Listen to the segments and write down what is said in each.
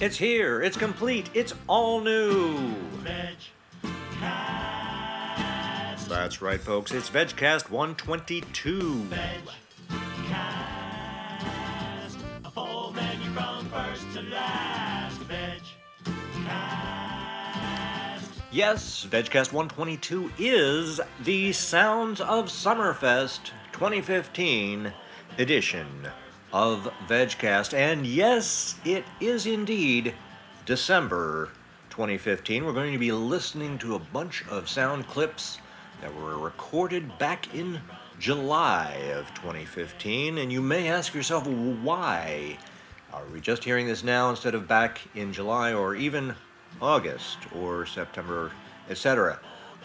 It's here. It's complete. It's all new. That's right, folks. It's VegCast 122. A full menu from first to last. Yes, VegCast 122 is the Sounds of Summerfest 2015 edition of VegCast. And yes, it is indeed December 2015. We're going to be listening to a bunch of sound clips that were recorded back in July of 2015. And you may ask yourself, why are we just hearing this now instead of back in July or even August or September, etc.?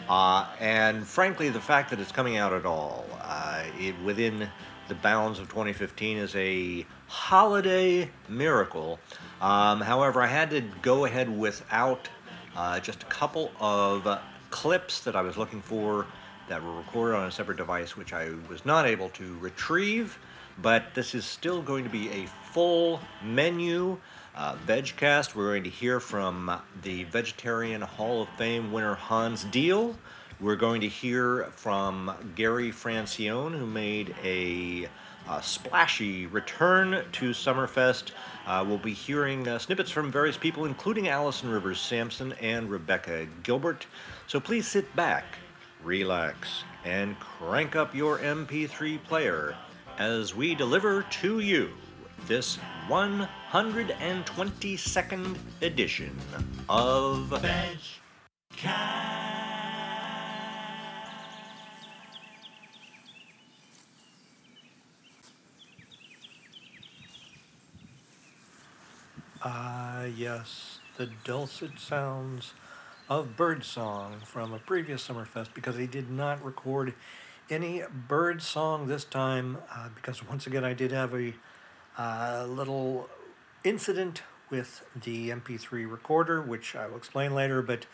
Uh, and frankly, the fact that it's coming out at all uh, it, within the bounds of 2015 is a holiday miracle. Um, however, I had to go ahead without uh, just a couple of clips that I was looking for that were recorded on a separate device, which I was not able to retrieve. But this is still going to be a full menu. Uh, VegCast, we're going to hear from the Vegetarian Hall of Fame winner Hans Diehl. We're going to hear from Gary Francione, who made a, splashy return to Summerfest. Uh, we'll be hearing uh, snippets from various people, including Allison Rivers Samson and Rebecca Gilbert. So please sit back, relax, and crank up your MP3 player as we deliver to you this 122nd edition of Ah, yes, the dulcet sounds of birdsong from a previous Summerfest because they did not record any bird song this time uh, because once again I did have a uh, little incident with the MP3 recorder, which I will explain later. But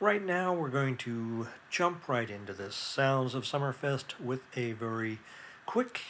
right now we're going to jump right into this Sounds of Summerfest with a very quick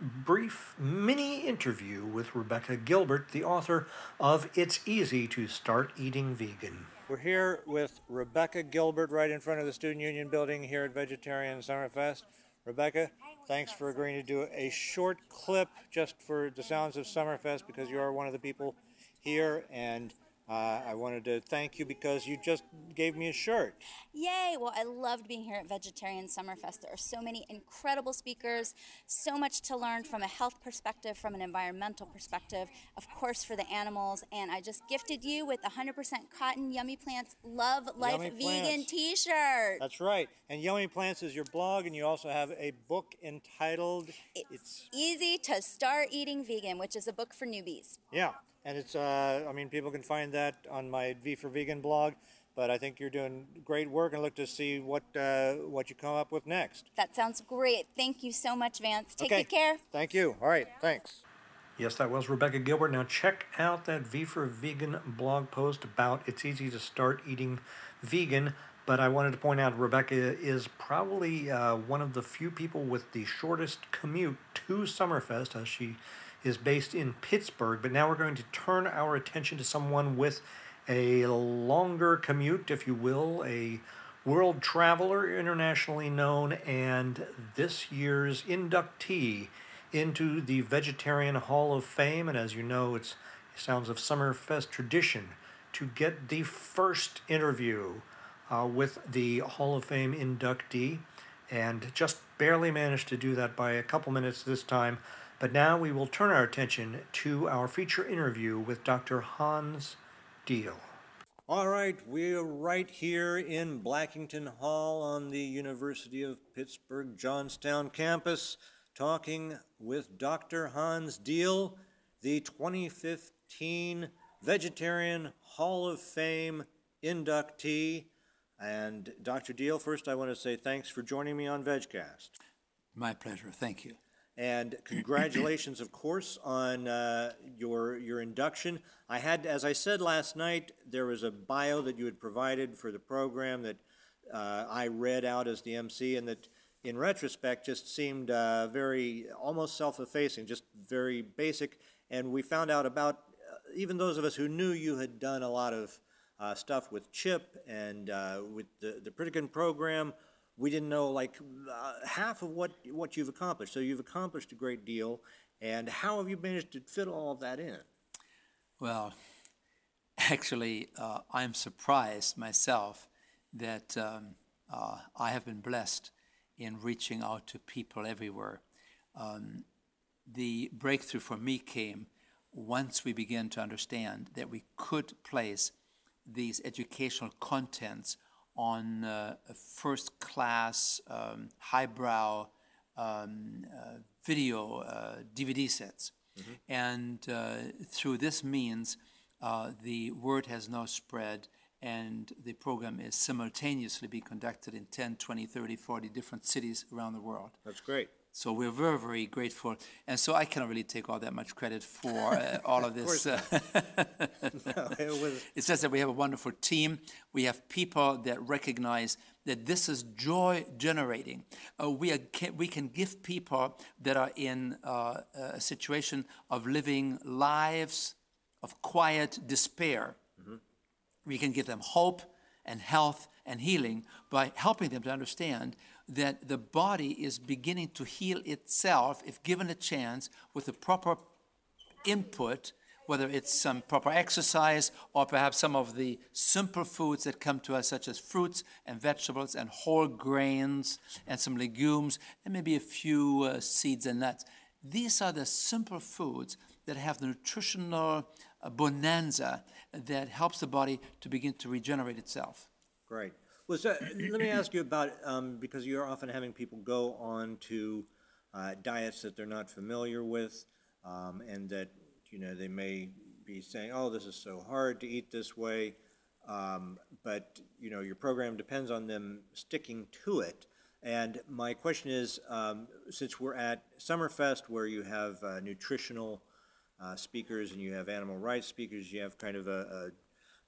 brief mini interview with Rebecca Gilbert, the author of It's Easy to Start Eating Vegan. We're here with Rebecca Gilbert right in front of the Student Union building here at Vegetarian Summerfest. Rebecca, thanks for agreeing to do a short clip just for the Sounds of Summerfest because you are one of the people here and uh, I wanted to thank you because you just gave me a shirt. Yay! Well, I loved being here at Vegetarian Summerfest. There are so many incredible speakers, so much to learn from a health perspective, from an environmental perspective, of course, for the animals. And I just gifted you with a 100% cotton Yummy Plants Love Life Yummy Vegan t shirt. That's right. And Yummy Plants is your blog, and you also have a book entitled It's easy to start eating vegan, which is a book for newbies. Yeah, and it's uh, I mean people can find that on my V for Vegan blog, but I think you're doing great work and look to see what uh, what you come up with next. That sounds great. Thank you so much, Vance. Take okay. good care. Thank you. All right. Thanks. Yes, that was Rebecca Gilbert. Now check out that V for Vegan blog post about it's easy to start eating vegan. But I wanted to point out Rebecca is probably uh, one of the few people with the shortest commute to Summerfest, as she is based in Pittsburgh. But now we're going to turn our attention to someone with a longer commute, if you will, a world traveler, internationally known, and this year's inductee into the Vegetarian Hall of Fame. And as you know, it's Sounds of Summerfest tradition to get the first interview uh, with the Hall of Fame inductee, and just barely managed to do that by a couple minutes this time. But now we will turn our attention to our feature interview with Dr. Hans Diehl. All right, we're right here in Blackington Hall on the University of Pittsburgh Johnstown campus talking with Dr. Hans Diehl, the 2015 Vegetarian Hall of Fame inductee. And Dr. Diehl, first I want to say thanks for joining me on VegCast. My pleasure. Thank you. And congratulations, of course, on uh, your your induction. I had, as I said last night, there was a bio that you had provided for the program that uh, I read out as the MC, and that in retrospect, just seemed uh, very almost self-effacing, just very basic. And we found out about uh, even those of us who knew you had done a lot of uh, stuff with CHIP and uh, with the the Pritikin program. We didn't know like uh, half of what what you've accomplished. So you've accomplished a great deal. And how have you managed to fit all of that in? Well, actually, uh, I'm surprised myself that um, uh, I have been blessed in reaching out to people everywhere. Um, the breakthrough for me came once we began to understand that we could place these educational contents on uh, first class, um, highbrow um, uh, video uh, DVD sets. And uh, through this means, uh, the word has now spread, and the program is simultaneously being conducted in 10, 20, 30, 40 different cities around the world. That's great. So we're very, very grateful. And so I cannot really take all that much credit for uh, all of this. course uh, it was it's just that we have a wonderful team. We have people that recognize that this is joy generating. Uh, we, are, can, we can give people that are in uh, a situation of living lives of quiet despair. We can give them hope and health and healing by helping them to understand that the body is beginning to heal itself if given a chance with the proper input, whether it's some proper exercise or perhaps some of the simple foods that come to us, such as fruits and vegetables and whole grains and some legumes and maybe a few uh, seeds and nuts. These are the simple foods that have the nutritional uh, bonanza that helps the body to begin to regenerate itself. Great. Well, so, let me ask you about, um, because you're often having people go on to uh, diets that they're not familiar with, um, and that, you know, they may be saying, oh, this is so hard to eat this way, um, but, you know, your program depends on them sticking to it. And my question is, um, since we're at Summerfest, where you have uh, nutritional uh, speakers and you have animal rights speakers, you have kind of a,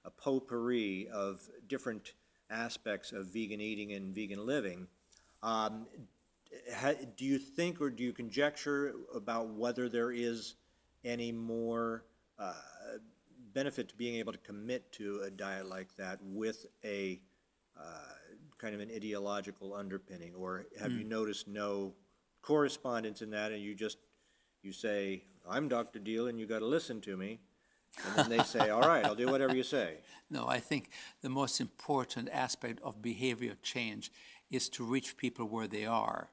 a, a potpourri of different aspects of vegan eating and vegan living. Um, ha, do you think or do you conjecture about whether there is any more uh, benefit to being able to commit to a diet like that with a uh, kind of an ideological underpinning? Or have you noticed no correspondence in that and you just, you say, I'm Dr. Diehl and you got to listen to me? And then they say, all right, I'll do whatever you say. No, I think the most important aspect of behavior change is to reach people where they are.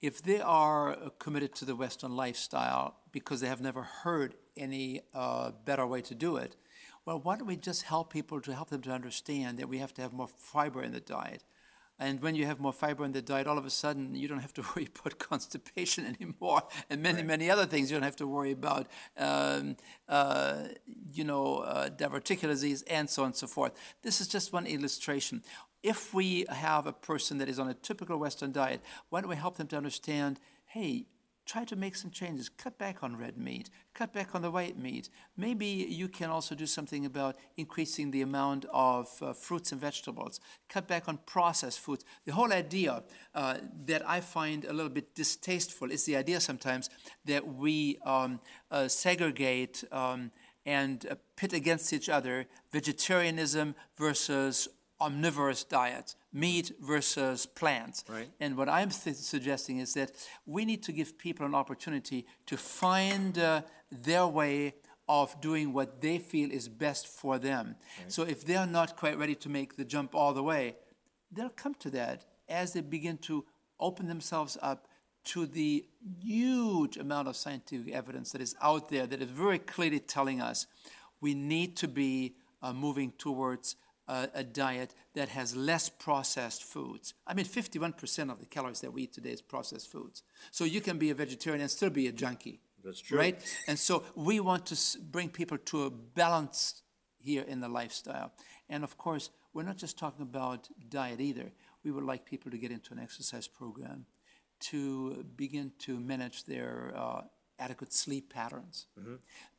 If they are uh, committed to the Western lifestyle because they have never heard any uh, better way to do it, well, why don't we just help people to help them to understand that we have to have more fiber in the diet? And when you have more fiber in the diet, all of a sudden you don't have to worry about constipation anymore, and many, many other things you don't have to worry about. Um, uh, you know, uh, diverticular disease, and so on and so forth. This is just one illustration. If we have a person that is on a typical Western diet, why don't we help them to understand? Hey, try to make some changes. Cut back on red meat. Cut back on the white meat. Maybe you can also do something about increasing the amount of uh, fruits and vegetables. Cut back on processed foods. The whole idea uh, that I find a little bit distasteful is the idea sometimes that we um, uh, segregate um, and uh, pit against each other vegetarianism versus omnivorous diets, meat versus plants. Right. And what I'm suggesting is that we need to give people an opportunity to find uh, their way of doing what they feel is best for them. So if they're not quite ready to make the jump all the way, they'll come to that as they begin to open themselves up to the huge amount of scientific evidence that is out there that is very clearly telling us we need to be uh, moving towards a, a diet that has less processed foods. I mean, 51% of the calories that we eat today is processed foods. So you can be a vegetarian and still be a junkie. That's true. Right? And so we want to bring people to a balance here in the lifestyle. And of course, we're not just talking about diet either. We would like people to get into an exercise program, to begin to manage their uh, adequate sleep patterns,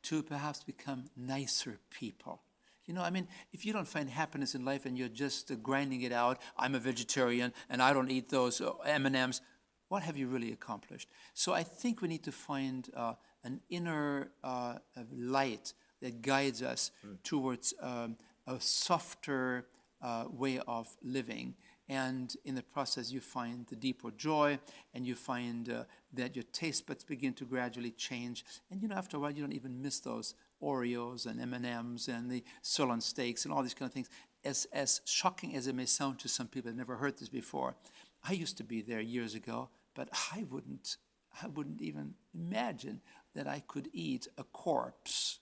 to perhaps become nicer people. You know, I mean, if you don't find happiness in life and you're just uh, grinding it out, I'm a vegetarian and I don't eat those uh, M&Ms, what have you really accomplished? So I think we need to find uh, an inner uh, light that guides us towards um, a softer uh, way of living. And in the process, you find the deeper joy, and you find uh, that your taste buds begin to gradually change. And you know, after a while, you don't even miss those Oreos and M and the sirloin steaks and all these kind of things. As as shocking as it may sound to some people, I've never heard this before. I used to be there years ago, but I wouldn't I wouldn't even imagine that I could eat a corpse.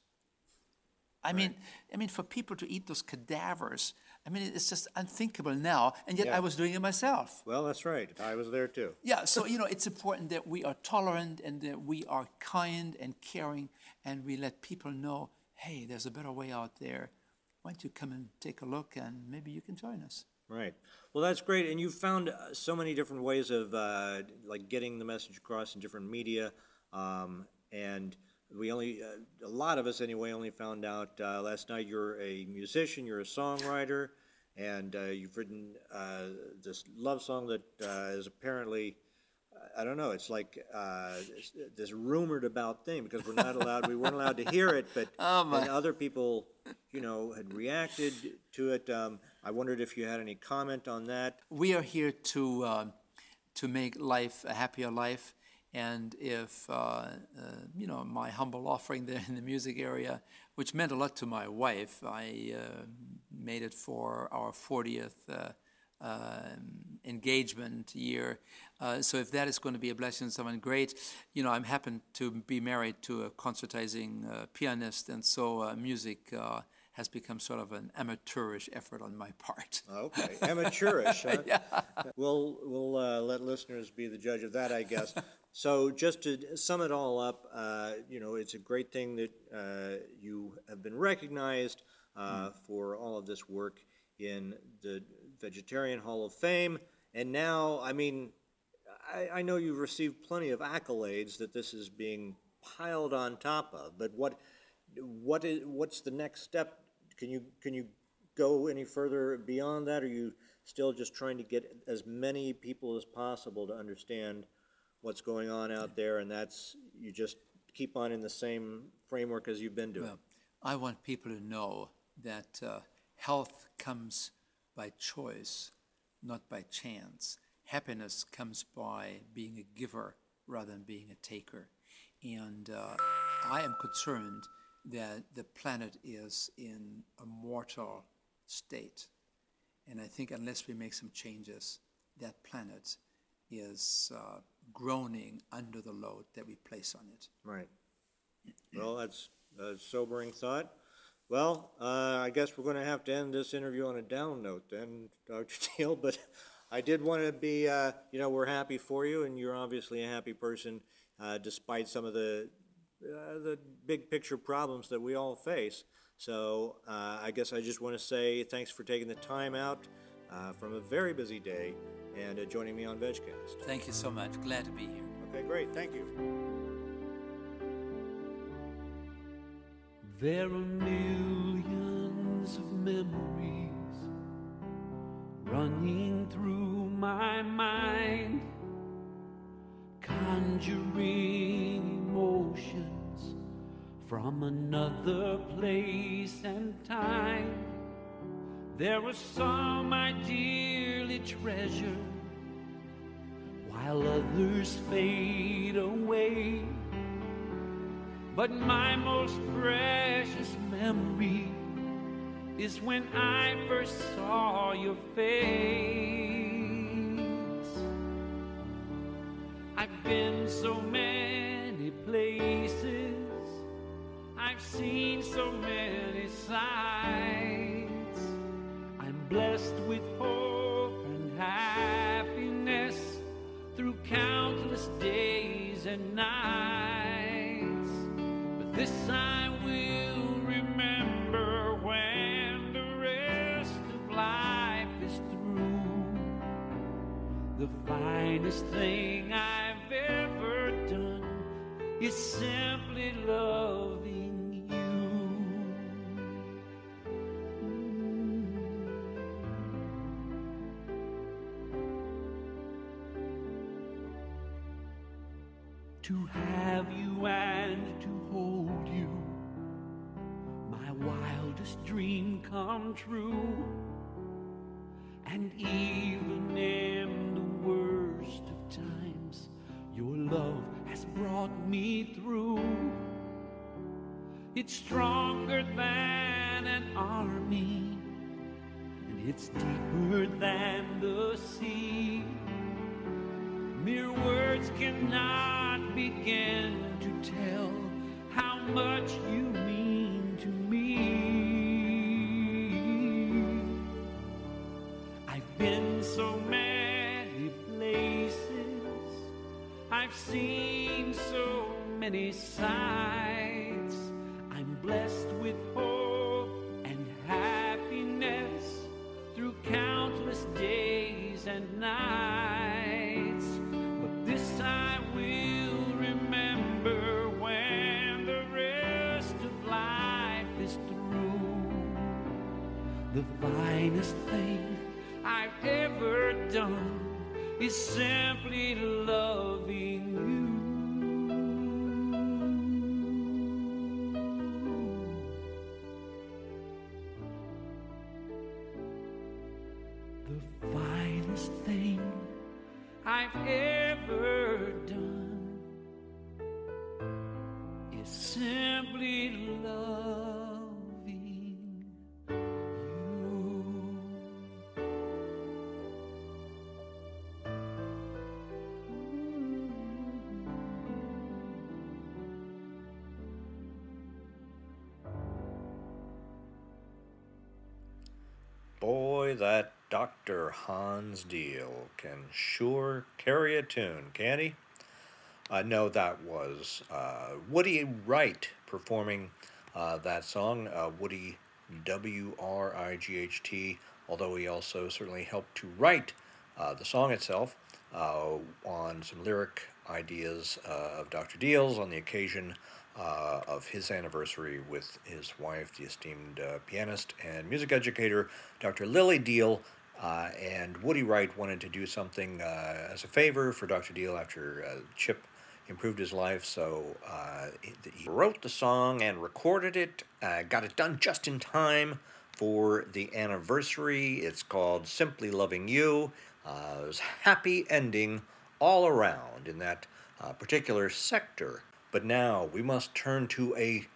I mean, I mean, for people to eat those cadavers, I mean, it's just unthinkable now. And yet, Yeah. I was doing it myself. Well, that's right. I was there too. Yeah, so you know, it's important that we are tolerant and that we are kind and caring, and we let people know, hey, there's a better way out there. Why don't you come and take a look, and maybe you can join us. Right. Well, that's great, and you've found uh, so many different ways of uh, like getting the message across in different media, um, and we only uh, a lot of us anyway only found out uh, last night you're a musician, you're a songwriter, and uh, you've written uh, this love song that uh, is apparently. I don't know. It's like uh, this, this rumored about thing because we're not allowed. we weren't allowed to hear it, but and other people, you know, had reacted to it. Um, I wondered if you had any comment on that. we are here to um, to make life a happier life. And if uh, uh, you know my humble offering there in the music area, which meant a lot to my wife, I uh, made it for our 40th uh, um, engagement year. Uh, so if that is going to be a blessing to someone, great. You know, I'm happen to be married to a concertizing uh, pianist, and so uh, music uh, has become sort of an amateurish effort on my part. Okay, amateurish. Huh? We'll we'll uh, let listeners be the judge of that, I guess. So just to sum it all up, uh, you know, it's a great thing that uh, you have been recognized uh, for all of this work in the Vegetarian Hall of Fame, and now, I mean, I, I know you've received plenty of accolades that this is being piled on top of, but what what is what's the next step? Can you can you go any further beyond that? Are you still just trying to get as many people as possible to understand what's going on out there, and that's you just keep on in the same framework as you've been doing? Well, I want people to know that uh, health comes by choice, not by chance. Happiness comes by being a giver rather than being a taker. And uh, I am concerned that the planet is in a mortal state. And I think unless we make some changes, that planet is uh, groaning under the load that we place on it. Right. Well, that's a sobering thought. Well, uh, I guess we're going to have to end this interview on a down note then, Dr. Diehl, but I did want to be, uh, you know, we're happy for you, and you're obviously a happy person uh, despite some of the, uh, the big picture problems that we all face. So uh, I guess I just want to say thanks for taking the time out uh, from a very busy day and uh, joining me on VegCast. Thank you so much. Glad to be here. Okay, great. Thank you. There are millions of memories running through my mind, conjuring emotions from another place and time. There are some I dearly treasure, while others fade away. But my most precious memory is when I first saw your face. I've been so many places, I've seen so many sights. Blessed with hope and happiness through countless days and nights. But this I will remember when the rest of life is through. The finest thing I've ever done is simply loving to have you and to hold you. My wildest dream come true. And even in the worst of times, your love has brought me through. It's stronger than an army, and it's deeper than the sea. Mere words cannot begin to tell how much you mean to me. I've been so many places, I've seen so many sights. Simply loving you. Boy, that Dr. Hans Diehl can sure carry a tune, can he? Uh, no, that was uh, Woody Wright performing uh, that song. Uh, Woody W R I G H T, although he also certainly helped to write uh, the song itself uh, on some lyric ideas of Dr. Diehl's on the occasion of his anniversary with his wife, the esteemed pianist and music educator, Dr. Lily Diehl. And Woody Wright wanted to do something as a favor for Dr. Diehl after Chip improved his life, so uh, he wrote the song and recorded it, uh, got it done just in time for the anniversary. It's called Simply Loving You. Uh, it was happy ending all around in that uh, particular sector. But now we must turn to a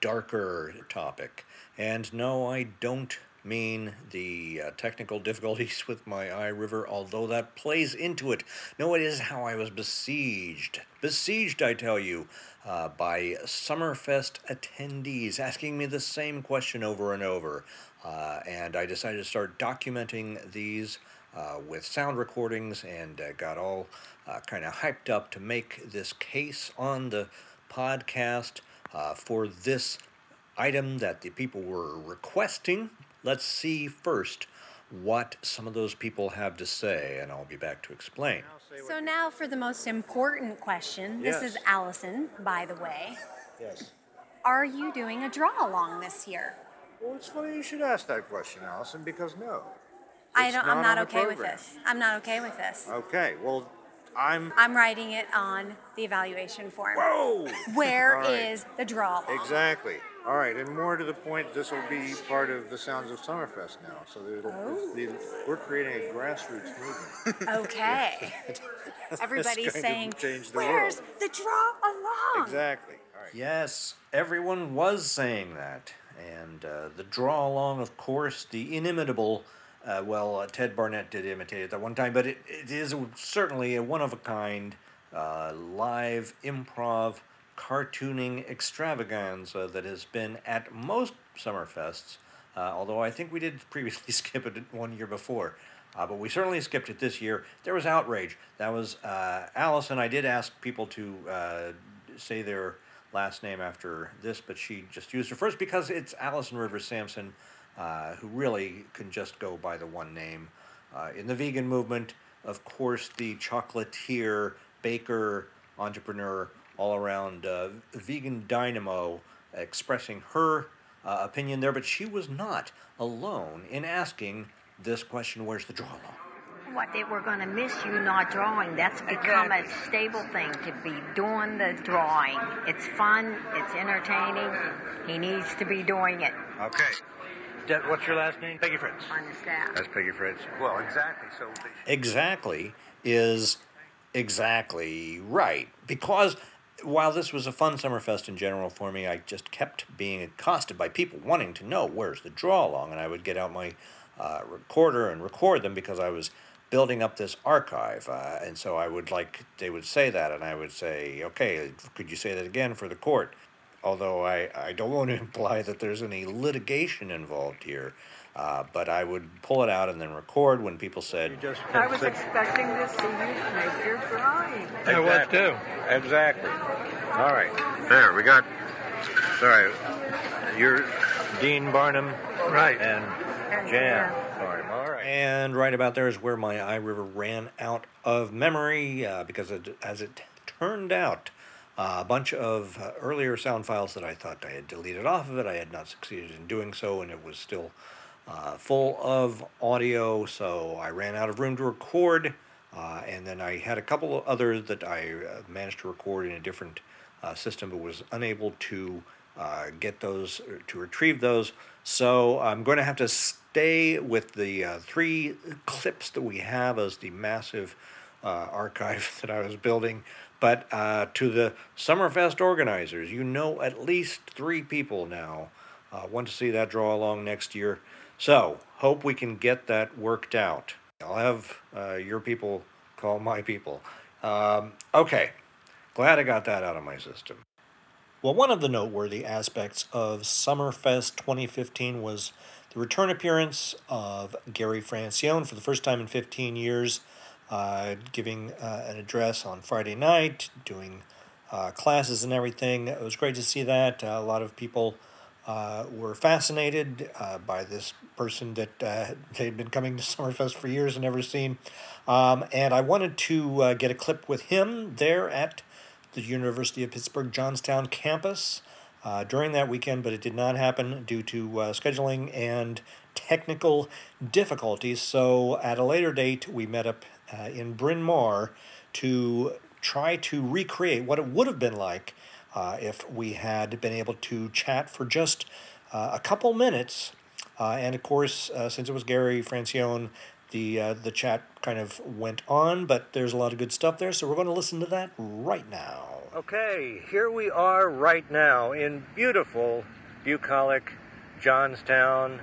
darker topic. And no, I don't mean the uh, technical difficulties with my iRiver, although that plays into it. No, it is how I was besieged. Besieged, I tell you, uh, by Summerfest attendees asking me the same question over and over. Uh, and I decided to start documenting these uh, with sound recordings and uh, got all uh, kind of hyped up to make this case on the podcast for this item that the people were requesting. Let's see first what some of those people have to say, and I'll be back to explain. So now for the most important question. This is Allison, by the way. Yes. Are you doing a draw along this year? Well, it's funny you should ask that question, Allison, because no. I don't, not I'm not okay with this. I'm not okay with this. Okay, well, I'm. I'm writing it on the evaluation form. Whoa! Where is All right. the draw along? Exactly. All right, and more to the point, this will be part of the Sounds of Summerfest now. So it'll, Oh. the, we're creating a grassroots movement. Okay. Everybody's saying, the Where's world." the draw along? exactly. All right. Yes, everyone was saying that. And uh, the draw along, of course, the inimitable, uh, well, uh, Ted Barnett did imitate it that one time, but it, it is certainly a one of a kind uh, live improv cartooning extravaganza that has been at most Summerfests, uh, although I think we did previously skip it one year before. Uh, but we certainly skipped it this year. There was outrage. That was uh, Allison. I did ask people to uh, say their last name after this, but she just used her first because it's Allison Rivers Samson, uh, who really can just go by the one name. Uh, in the vegan movement, of course, the chocolatier, baker, entrepreneur, all around uh, vegan dynamo, expressing her uh, opinion there, but she was not alone in asking this question where's the draw along? what they were going to miss you not drawing. That's become a stable thing to be doing the drawing. It's fun. It's entertaining. He needs to be doing it Okay. De- what's your last name? Peggy Fritz. on the staff. That's Peggy Fritz. Well, exactly. So exactly is exactly right because while this was a fun Summerfest in general for me, I just kept being accosted by people wanting to know where's the draw along, and I would get out my uh, recorder and record them because I was building up this archive, uh, and so I would like they would say that, and I would say, okay, could you say that again for the court? Although I, I don't want to imply that there's any litigation involved here, uh, but I would pull it out and then record when people said, I was expecting to see you make your drawing. I was too. Exactly. All right. There, we got. Sorry. You're Dean Barnum. Right. And Jan Barnum. All right. And right about there is where my iRiver ran out of memory uh, because, it, as it turned out, uh, a bunch of uh, earlier sound files that I thought I had deleted off of it, I had not succeeded in doing so, and it was still uh, full of audio, so I ran out of room to record. Uh, and then I had a couple of others that I uh, managed to record in a different uh, system, but was unable to uh, get those to retrieve those. So I'm going to have to stay with the uh, three clips that we have as the massive uh, archive that I was building. But to the Summerfest organizers, you know at least three people now want to see that draw along next year. So, hope we can get that worked out. I'll have uh, your people call my people. Um, okay, glad I got that out of my system. Well, one of the noteworthy aspects of Summerfest 2015 was the return appearance of Gary Francione for the first time in 15 years, uh, giving uh, an address on Friday night, doing uh, classes and everything. It was great to see that. a lot of people uh, were fascinated uh, by this person that uh, they'd been coming to Summerfest for years and never seen. Um, and I wanted to uh, get a clip with him there at the University of Pittsburgh Johnstown campus uh, during that weekend, but it did not happen due to uh, scheduling and technical difficulties. So at a later date, we met up in Bryn Mawr to try to recreate what it would have been like uh, if we had been able to chat for just uh, a couple minutes. Uh, and of course, uh, since it was Gary Francione, the uh, the chat kind of went on, but there's a lot of good stuff there, so we're going to listen to that right now. Okay, here we are right now in beautiful bucolic Johnstown,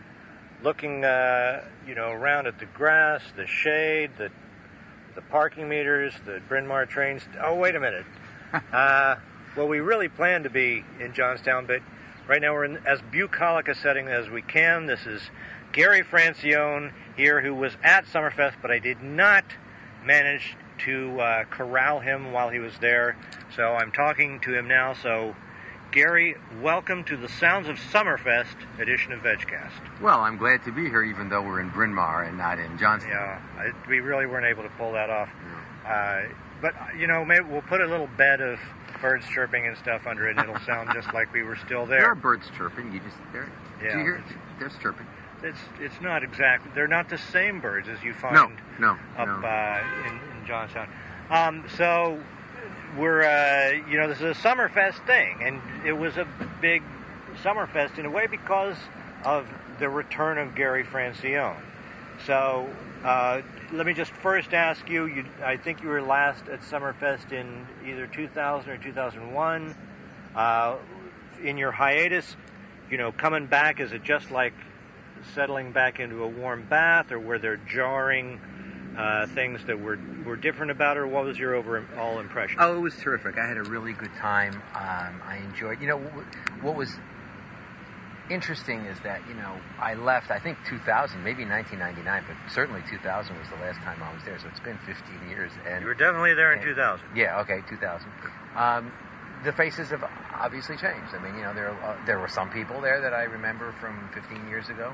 looking uh, you know around at the grass, the shade, the the parking meters, the Bryn Mawr trains. Oh, wait a minute. Uh, well, we really plan to be in Johnstown, but right now we're in as bucolic a setting as we can. This is Gary Francione here, who was at Summerfest, but I did not manage to uh, corral him while he was there. So I'm talking to him now. So, Gary, welcome to the Sounds of Summerfest edition of VegCast. Well, I'm glad to be here, even though we're in Bryn Mawr and not in Johnstown. Yeah, I, we really weren't able to pull that off. Uh, but you know, maybe we'll put a little bed of birds chirping and stuff under it, and it'll sound just like we were still there. There are birds chirping. You just there. Yeah. Do you hear? it? There's chirping. It's it's not exactly. They're not the same birds as you find No, no, up no. Uh, in, in Johnstown. Um, so we're uh, you know this is a Summerfest thing, and it was a big Summerfest in a way because of the return of Gary Francione. So uh, let me just first ask you, you. I think you were last at Summerfest in either 2000 or 2001. Uh, in your hiatus, you know, coming back, is it just like settling back into a warm bath, or were there jarring uh, things that were were different about it, what was your overall impression? Oh, it was terrific. I had a really good time. Um, I enjoyed. You know, what was interesting is that you know I left. I think 2000, maybe 1999, but certainly 2000 was the last time I was there. So it's been 15 years. And you were definitely there in 2000. Yeah. Okay. 2000. Um, the faces have obviously changed. I mean, you know, there uh, there were some people there that I remember from 15 years ago,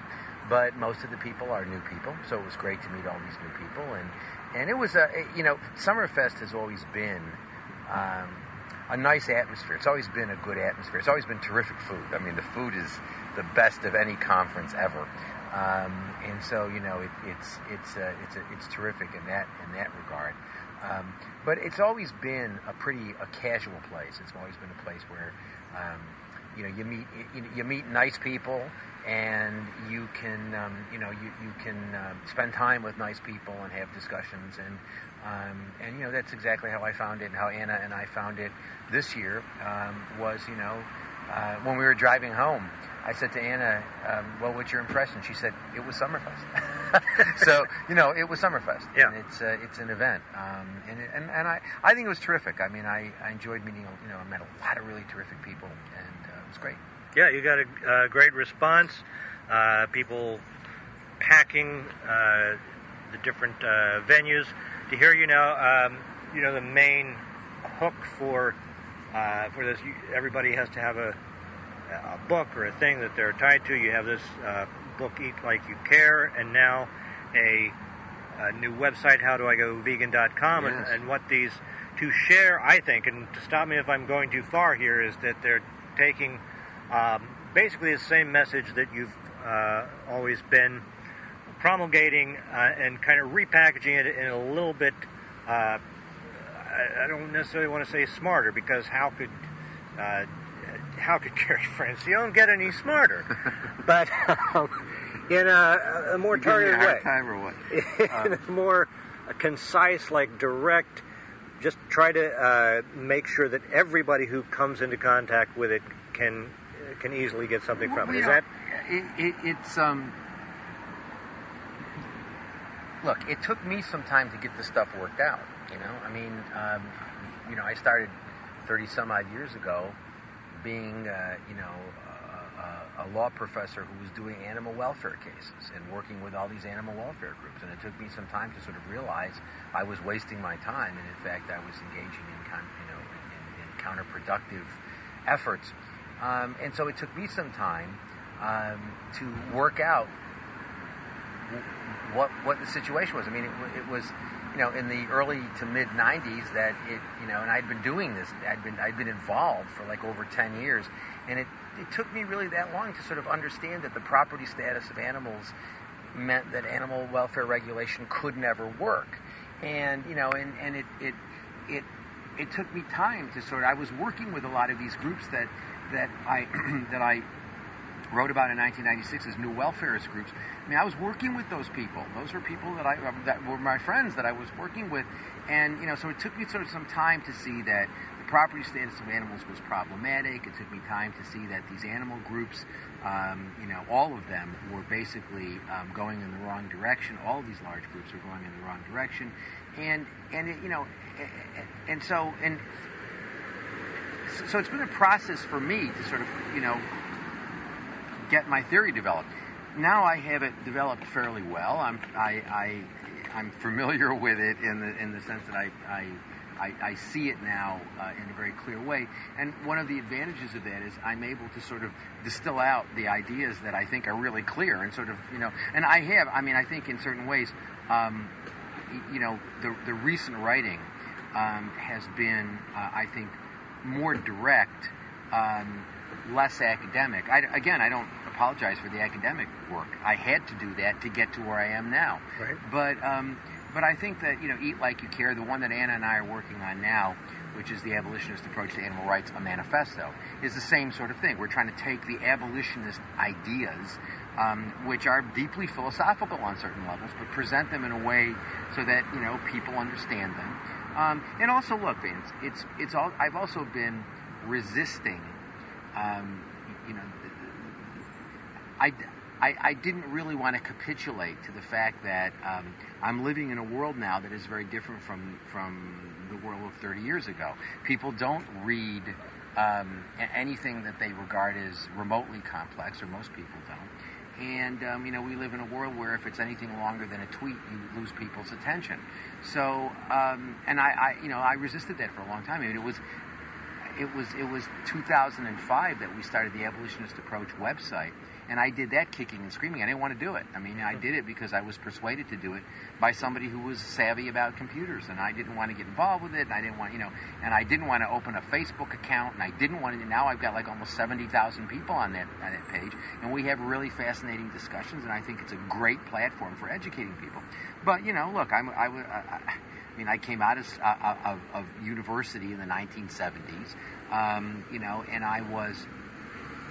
but most of the people are new people. So it was great to meet all these new people, and and it was a you know, Summerfest has always been. Um, a nice atmosphere. It's always been a good atmosphere. It's always been terrific food. I mean, the food is the best of any conference ever. Um, and so, you know, it, it's it's uh, it's a, it's terrific in that in that regard. Um, but it's always been a pretty a casual place. It's always been a place where um, you know you meet you, you meet nice people and you can um, you know you, you can uh, spend time with nice people and have discussions and um, and you know that's exactly how I found it and how Anna and I found it this year um, was you know uh, when we were driving home I said to Anna um, well what's your impression? She said it was Summerfest. So you know it was Summerfest. Yeah. and it's uh, it's an event um, and, it- and and I, I think it was terrific. I mean I, I enjoyed meeting you know I met a lot of really terrific people and it was great Yeah, you got a, a great response. Uh, people packing uh, the different uh, venues. To hear you now, um, you know the main hook for uh, for this. Everybody has to have a, a book or a thing that they're tied to. You have this uh, book, Eat Like You Care, and now a, a new website, howdoigovegan.com, and, Yes. and what these to share, I think, and to stop me if I'm going too far here, is that they're taking um, basically the same message that you've uh, always been promulgating uh, and kind of repackaging it in a little bit. Uh, I, don't necessarily want to say smarter because how could uh, how could Gary Francione get any smarter? but um, in a, a more You giving me a targeted way time or what? in a more concise, like direct. Just try to uh, make sure that everybody who comes into contact with it can can easily get something from it. Well, Is know, that it, it, it's um. Look, it took me some time to get this stuff worked out. You know, I mean, um, you know, I started thirty some odd years ago, being uh, you know a, law professor who was doing animal welfare cases and working with all these animal welfare groups, and it took me some time to sort of realize I was wasting my time, and in fact, I was engaging in you know in, in counterproductive efforts. Um, and so it took me some time um, to work out what what the situation was. I mean, it, it was you know in the early to mid '90s that it you know, and I'd been doing this. I'd been I'd been involved for like over 10 years, and it it took me really that long to sort of understand that the property status of animals meant that animal welfare regulation could never work. And you know, and and it it it it took me time to sort of I was working with a lot of these groups that that I that I wrote about in 1996 as new welfarist groups. I mean, I was working with those people. Those were people that I that were my friends that I was working with, and you know, so it took me sort of some time to see that property status of animals was problematic. It took me time to see that these animal groups, um, you know, all of them were basically um, going in the wrong direction. All these large groups were going in the wrong direction, and and it, you know, and, and so and so it's been a process for me to sort of you know get my theory developed. Now I have it developed fairly well. I'm I, I I'm familiar with it in the in the sense that I I, I, I see it now uh, in a very clear way. And one of the advantages of that is I'm able to sort of distill out the ideas that I think are really clear and sort of you know. And I have. I mean, I think in certain ways, um, you know, the the recent writing um, has been, uh, I think, more direct. Um, less academic. I, again, I don't apologize for the academic work. I had to do that to get to where I am now. Right. But um, but I think that you know, Eat Like You Care, the one that Anna and I are working on now, which is the abolitionist approach to animal rights, a manifesto, is the same sort of thing. We're trying to take the abolitionist ideas. Um, which are deeply philosophical on certain levels, but present them in a way so that you know people understand them. Um, and also, look, Vance, it's it's all. I've also been resisting um, you know, I, I, I didn't really want to capitulate to the fact that um, I'm living in a world now that is very different from from the world of 30 years ago. People don't read um, anything that they regard as remotely complex, or most people don't. And um, you know, we live in a world where if it's anything longer than a tweet, you lose people's attention. So, um, and I, I, you know, I resisted that for a long time. I mean, it was it was it was 2005 that we started the Abolitionist Approach website, and I did that kicking and screaming. I didn't want to do it. I mean, I did it because I was persuaded to do it by somebody who was savvy about computers, and I didn't want to get involved with it, and I didn't want, you know, and I didn't want to open a Facebook account, and I didn't want to. Now I've got like almost 70,000 people on that on that page, and we have really fascinating discussions, and I think it's a great platform for educating people. But you know, look, I'm, I, I, I mean, I came out of, uh, of, of university in the 1970s, um, you know, and I was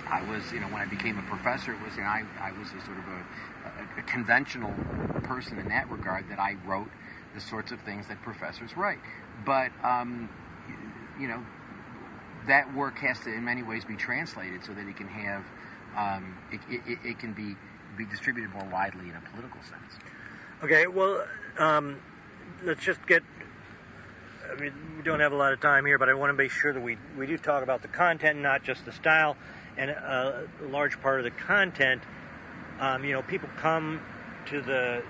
I was, you know, when I became a professor, it was, you know, I, I was a sort of a, a, a conventional person in that regard that I wrote the sorts of things that professors write. But, um, you know, that work has to, in many ways, be translated so that it can have, um, it, it, it, can be be distributed more widely in a political sense. Okay, well, um, let's just get. I mean, we don't have a lot of time here, but I want to make sure that we we do talk about the content, not just the style and a, a large part of the content, um, you know, people come to the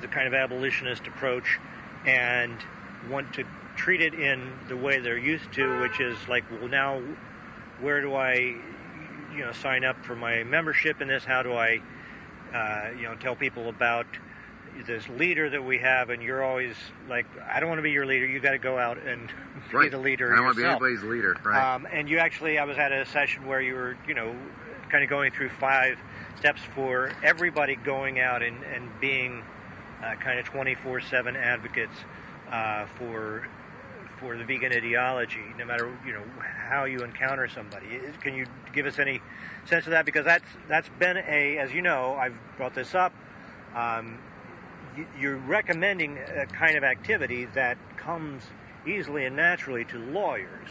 the kind of abolitionist approach and want to treat it in the way they're used to, which is like, well, now where do I, you know, sign up for my membership in this? How do I, uh, you know, tell people about this leader that we have, and you're always like, I don't want to be your leader. You got to go out and be right. the leader. I don't want to be anybody's leader, right? Um, and you actually, I was at a session where you were, you know, kind of going through five steps for everybody going out and, and being uh, kind of 24/7 advocates uh, for for the vegan ideology, no matter you know how you encounter somebody. Can you give us any sense of that? Because that's that's been a, as you know, I've brought this up. Um, you're recommending a kind of activity that comes easily and naturally to lawyers,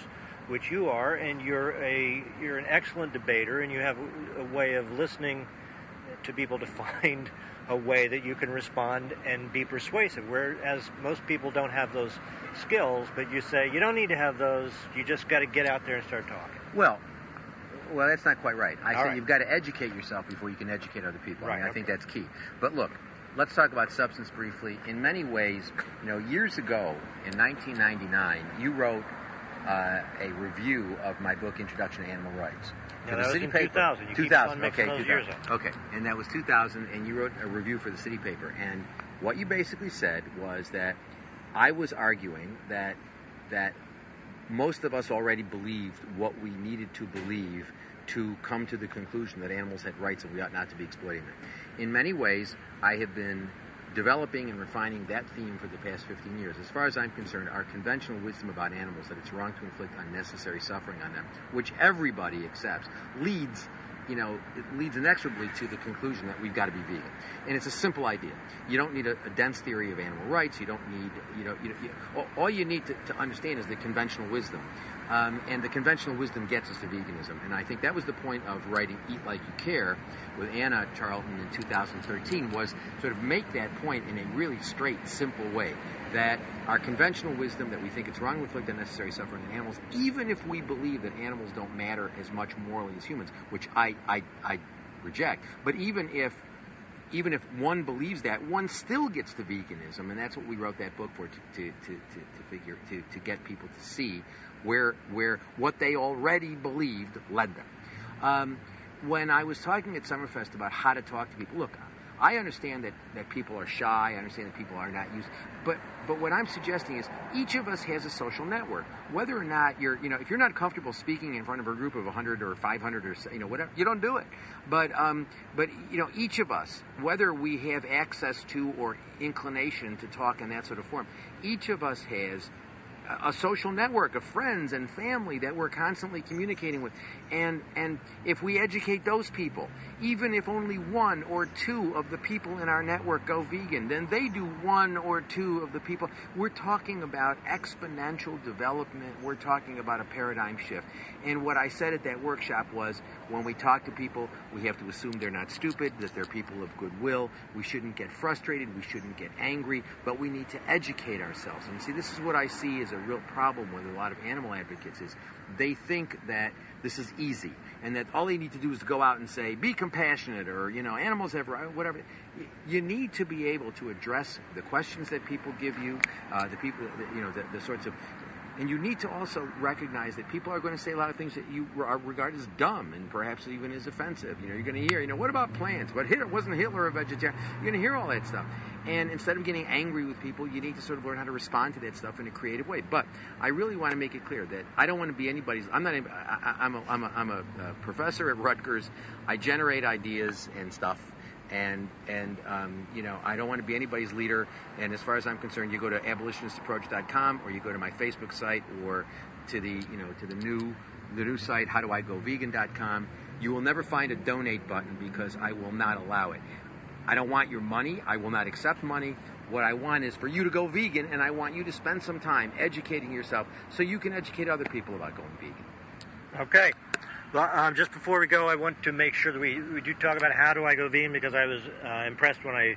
which you are, and you're a you're an excellent debater, and you have a way of listening to people to find a way that you can respond and be persuasive. Whereas most people don't have those skills, but you say you don't need to have those. You just got to get out there and start talking. Well, well, that's not quite right. I All say right. you've got to educate yourself before you can educate other people. I Right, mean, I think that's key. But look, let's talk about substance briefly. In many ways, you know, years ago in 1999, you wrote uh, a review of my book Introduction to Animal Rights. For that the was city paper. 2000. You keep 2000. on okay, those 2000. years up. Okay, and that was 2000, and you wrote a review for the city paper. And what you basically said was that I was arguing that that most of us already believed what we needed to believe to come to the conclusion that animals had rights and we ought not to be exploiting them. In many ways, I have been developing and refining that theme for the past 15 years. As far as I'm concerned, our conventional wisdom about animals that it's wrong to inflict unnecessary suffering on them, which everybody accepts, leads you know, it leads inexorably to the conclusion that we've got to be vegan. And it's a simple idea. You don't need a, a dense theory of animal rights. You don't need, you know, you, you, all- you need to, to understand is the conventional wisdom. Um, and the conventional wisdom gets us to veganism. And I think that was the point of writing Eat Like You Care with Anna Charlton in 2013 was sort of make that point in a really straight, simple way. That our conventional wisdom that we think it's wrong to inflict unnecessary suffering on animals, even if we believe that animals don't matter as much morally as humans, which I, I, I reject, but even if even if one believes that, one still gets to veganism, and that's what we wrote that book for to, to, to, to, figure to, to get people to see where where what they already believed led them. Um, when I was talking at Summerfest about how to talk to people, look, I understand that, that people are shy. I understand that people are not used. But but what I'm suggesting is each of us has a social network. Whether or not you're you know if you're not comfortable speaking in front of a group of 100 or 500 or you know whatever, you don't do it. But um, but you know each of us, whether we have access to or inclination to talk in that sort of form, each of us has a social network of friends and family that we're constantly communicating with. And and if we educate those people even if only one or two of the people in our network go vegan then they do one or two of the people. We're talking about exponential development. We're talking about a paradigm shift. And what i said at that workshop was when we talk to people we have to assume they're not stupid that they're people of goodwill. We shouldn't get frustrated we shouldn't get angry but we need to educate ourselves. And see this is what i see as a real problem with a lot of animal advocates is they think that this is easy and that all they need to do is go out and say be compassionate or you know animals have right whatever. You need to be able to address the questions that people give you uh, the people you know the, the sorts of And you need to also recognize that people are going to say a lot of things that you are regard as dumb and perhaps even as offensive. You know, you're going to hear, you know, what about plants? But Hitler wasn't Hitler a vegetarian? You're going to hear all that stuff. And instead of getting angry with people, you need to sort of learn how to respond to that stuff in a creative way. But I really want to make it clear that I don't want to be anybody's. I'm not. I, I'm a, I'm a, I'm a uh, professor at Rutgers. I generate ideas and stuff and and um, you know I don't want to be anybody's leader. And as far as I'm concerned, you go to abolitionistapproach.com or you go to my Facebook site or to the you know to the new the new site how do I go vegan.com. You will never find a donate button because I will not allow it. I don't want your money. I will not accept money. What I want is for you to go vegan, and I want you to spend some time educating yourself so you can educate other people about going vegan. Okay. Well, um, just before we go, I want to make sure that we, we do talk about how do I go vegan because I was uh, impressed when I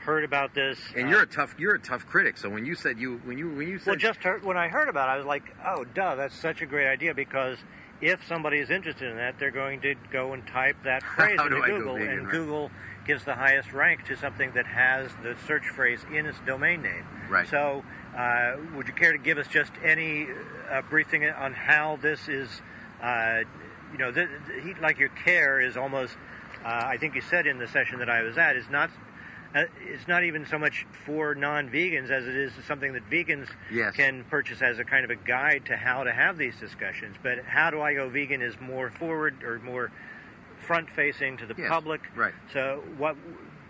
heard about this. And Uh, you're a tough you're a tough critic. So when you said you when you when you said Well, just heard, when I heard about it, I was like, oh, duh, that's such a great idea because if somebody is interested in that, they're going to go and type that phrase into Google, vegan, and right. Google gives the highest rank to something that has the search phrase in its domain name. Right. So, uh, would you care to give us just any uh, briefing on how this is, uh, you know, th- th- he, like your care is almost, uh, I think you said in the session that I was at, is not. Uh, it's not even so much for non-vegans as it is something that vegans Yes. can purchase as a kind of a guide to how to have these discussions. But how do I go vegan is more forward or more front-facing to the Yes, public. right. So what,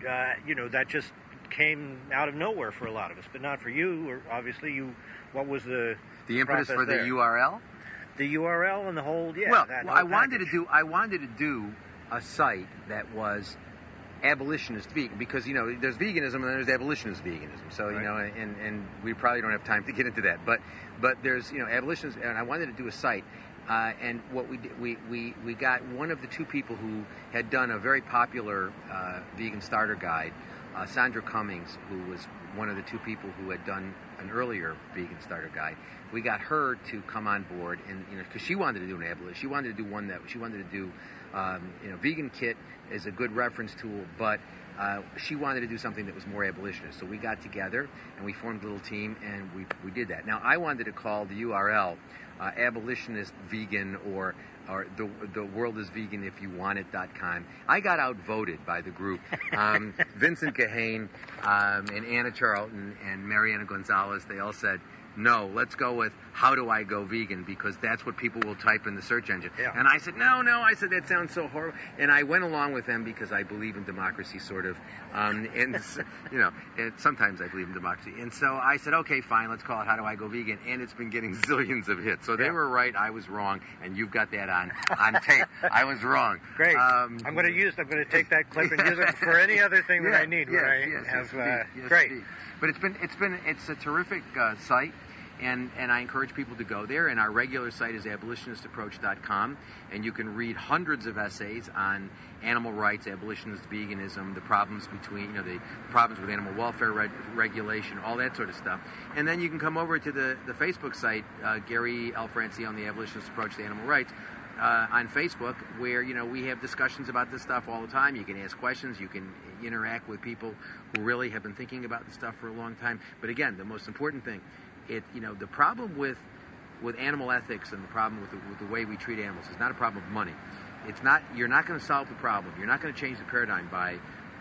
uh, you know, that just came out of nowhere for a lot of us, but not for you. Or obviously, you. What was the the impetus for the? URL. The URL and the whole yeah. well, I wanted to do I wanted to do a site that was abolitionist vegan because you know there's veganism and then there's abolitionist veganism. So you know, and and we probably don't have time to get into that, but but there's you know abolitionist, and I wanted to do a site. Uh, and what we did, we, we we got one of the two people who had done a very popular uh, vegan starter guide, uh, Sandra Cummings, who was one of the two people who had done an earlier vegan starter guide. We got her to come on board, and you know, because she wanted to do an abolition, she wanted to do one that she wanted to do, um, you know, vegan kit is a good reference tool, but uh, she wanted to do something that was more abolitionist. So we got together and we formed a little team, and we we did that. Now I wanted to call the URL uh, abolitionist vegan or or the the world is vegan if you want it.com. I got outvoted by the group. Um, Vincent Guihan um, and Anna Charlton and Mariana Gonzalez, they all said, no, let's go with how do I go vegan because that's what people will type in the search engine. Yeah. And I said, no, no. I said, that sounds so horrible. And I went along with them because I believe in democracy, sort of. Um, and, you know, sometimes I believe in democracy. And so I said, okay, fine, let's call it How Do I Go Vegan? And it's been getting zillions of hits. So they Yeah. were right, I was wrong, and you've got that on, on tape. I was wrong. Great. Um, I'm going to use. I'm going to take that clip and use it for any other thing that I need. yes, I yes, have, yes, uh, yes, great. But it's been it's been it's a terrific uh, site. And, and I encourage people to go there. And our regular site is abolitionistapproach.com. And you can read hundreds of essays on animal rights, abolitionist veganism, the problems between, you know, the problems with animal welfare reg- regulation, all that sort of stuff. And then you can come over to the, the Facebook site, uh, Gary L. Francione, on the Abolitionist Approach to Animal Rights uh, on Facebook, where you know we have discussions about this stuff all the time. You can ask questions, you can interact with people who really have been thinking about this stuff for a long time. But again, the most important thing, it you know the problem with with animal ethics and the problem with the, with the way we treat animals is not a problem of money. It's not you're not going to solve the problem. You're not going to change the paradigm by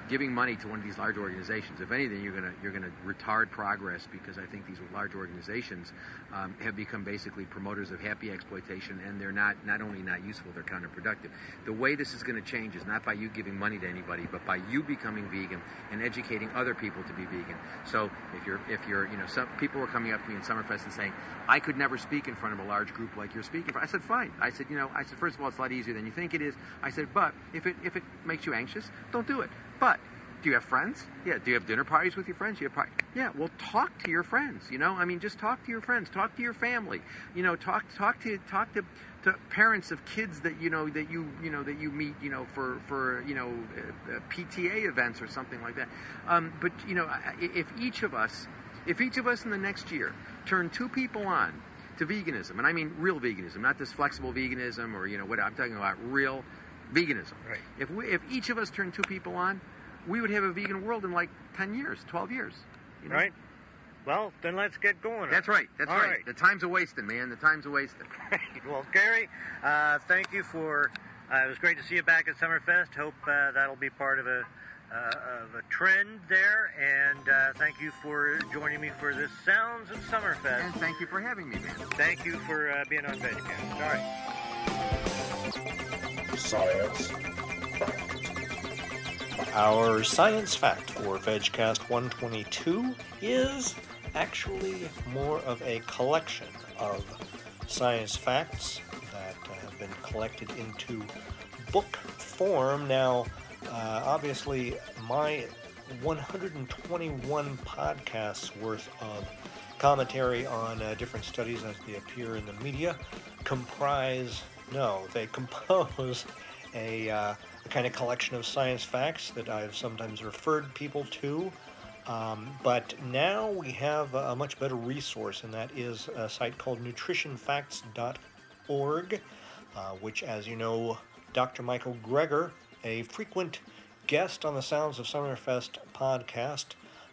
giving money to one of these large organizations. If anything, you're going to you're to retard progress because I think these large organizations um, have become basically promoters of happy exploitation, and they're not not only not useful, they're counterproductive. The way this is going to change is not by you giving money to anybody, but by you becoming vegan and educating other people to be vegan. So if you're if you're you know some people were coming up to me in Summerfest and saying I could never speak in front of a large group like you're speaking. I said fine. I said you know I said first of all it's a lot easier than you think it is. I said but if it if it makes you anxious, don't do it. But do you have friends? Yeah. Do you have dinner parties with your friends? Do You have parties. Yeah. Well, talk to your friends. You know, I mean, just talk to your friends. Talk to your family. You know, talk talk to talk to to parents of kids that you know that you you know that you meet. You know, for for you know uh, uh, PTA events or something like that. Um, but you know, if each of us, if each of us in the next year turn two people on to veganism, and I mean real veganism, not this flexible veganism or you know what I'm talking about, real veganism. Right. If we, if each of us turned two people on, we would have a vegan world in like 10 years, 12 years. you know? Right. Well, then let's get going. That's right. That's right. right. The time's a wasting, man. The time's a wasting. well, Gary, uh, thank you for. Uh, it was great to see you back at Summerfest. Hope uh, that'll be part of a uh, of a trend there. And uh, thank you for joining me for this Sounds of Summerfest. And thank you for having me, man. Thank you for uh, being on VegCast. All right. Science. Our science fact for VegCast 122 is actually more of a collection of science facts that have been collected into book form. Now, uh, obviously, my 121 podcasts worth of commentary on uh, different studies as they appear in the media comprise, no, they compose a, uh, a kind of collection of science facts that I've sometimes referred people to. Um, but now we have a much better resource, and that is a site called nutritionfacts.org, uh, which, as you know, Dr. Michael Greger, a frequent guest on the Sounds of Summerfest podcast,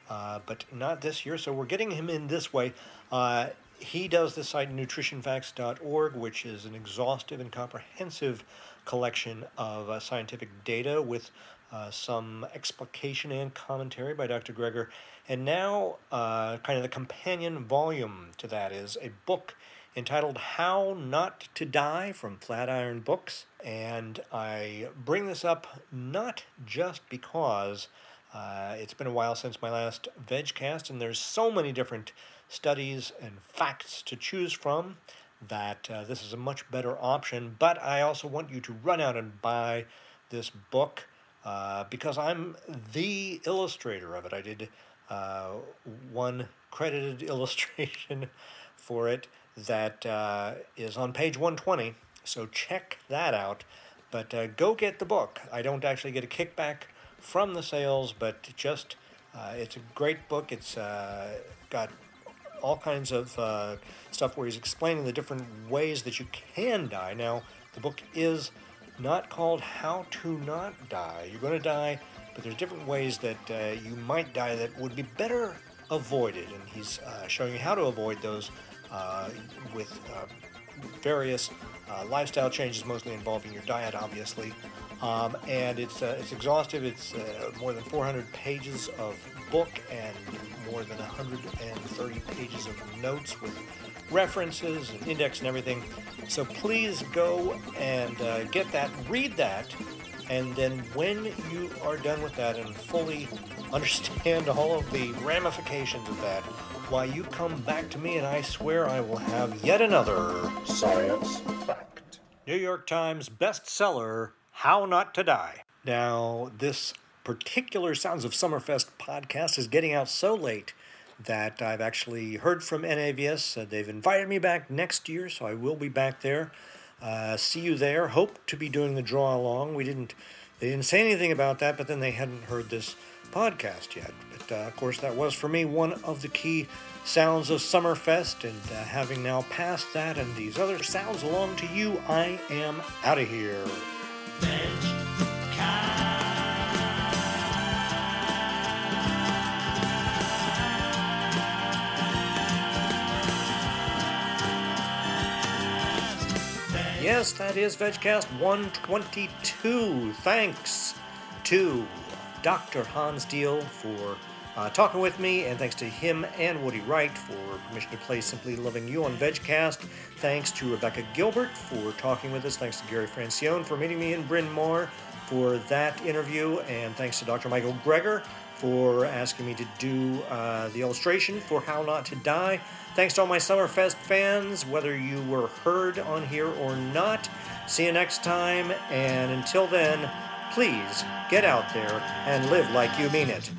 uh, but not this year, so we're getting him in this way. Uh, he does the site nutritionfacts.org, which is an exhaustive and comprehensive collection of uh, scientific data with uh, some explication and commentary by Dr. Greger. And now, uh, kind of the companion volume to that is a book entitled How Not to Die from Flatiron Books. And I bring this up not just because uh, it's been a while since my last VegCast, and there's so many different studies and facts to choose from that uh, this is a much better option. But I also want you to run out and buy this book uh, because I'm the illustrator of it. I did uh, one credited illustration for it that uh, is on page 120. So check that out. But uh, go get the book. I don't actually get a kickback from the sales, but just uh, it's a great book. It's got all kinds of uh, stuff where he's explaining the different ways that you can die. Now, the book is not called How to Not Die. You're going to die, but there's different ways that uh, you might die that would be better avoided. And he's uh, showing you how to avoid those uh, with uh, various uh, lifestyle changes, mostly involving your diet, obviously. Um, and it's it's exhaustive. It's more than 400 pages of book and more than 130 pages of notes with references and index and everything. So please go and uh, get that, read that, and then when you are done with that and fully understand all of the ramifications of that, why you come back to me and I swear I will have yet another science fact. New York Times bestseller, How Not to Die. Now, this particular Sounds of Summerfest podcast is getting out so late that I've actually heard from NAVS. Uh, they've invited me back next year, so I will be back there. Uh, see you there. Hope to be doing the draw along. We didn't, they didn't say anything about that, but then they hadn't heard this podcast yet. But uh, of course, that was for me one of the key sounds of Summerfest. And uh, having now passed that and these other sounds along to you, I am out of here. Yes, that is VegCast 122. Thanks to Dr. Hans Diehl for uh, talking with me, and thanks to him and Woody Wright for permission to play Simply Loving You on VegCast. Thanks to Rebecca Gilbert for talking with us. Thanks to Gary Francione for meeting me in Bryn Mawr for that interview. And thanks to Dr. Michael Greger for asking me to do uh, the illustration for How Not to Die. Thanks to all my Summerfest fans, whether you were heard on here or not. See you next time, and until then, please get out there and live like you mean it.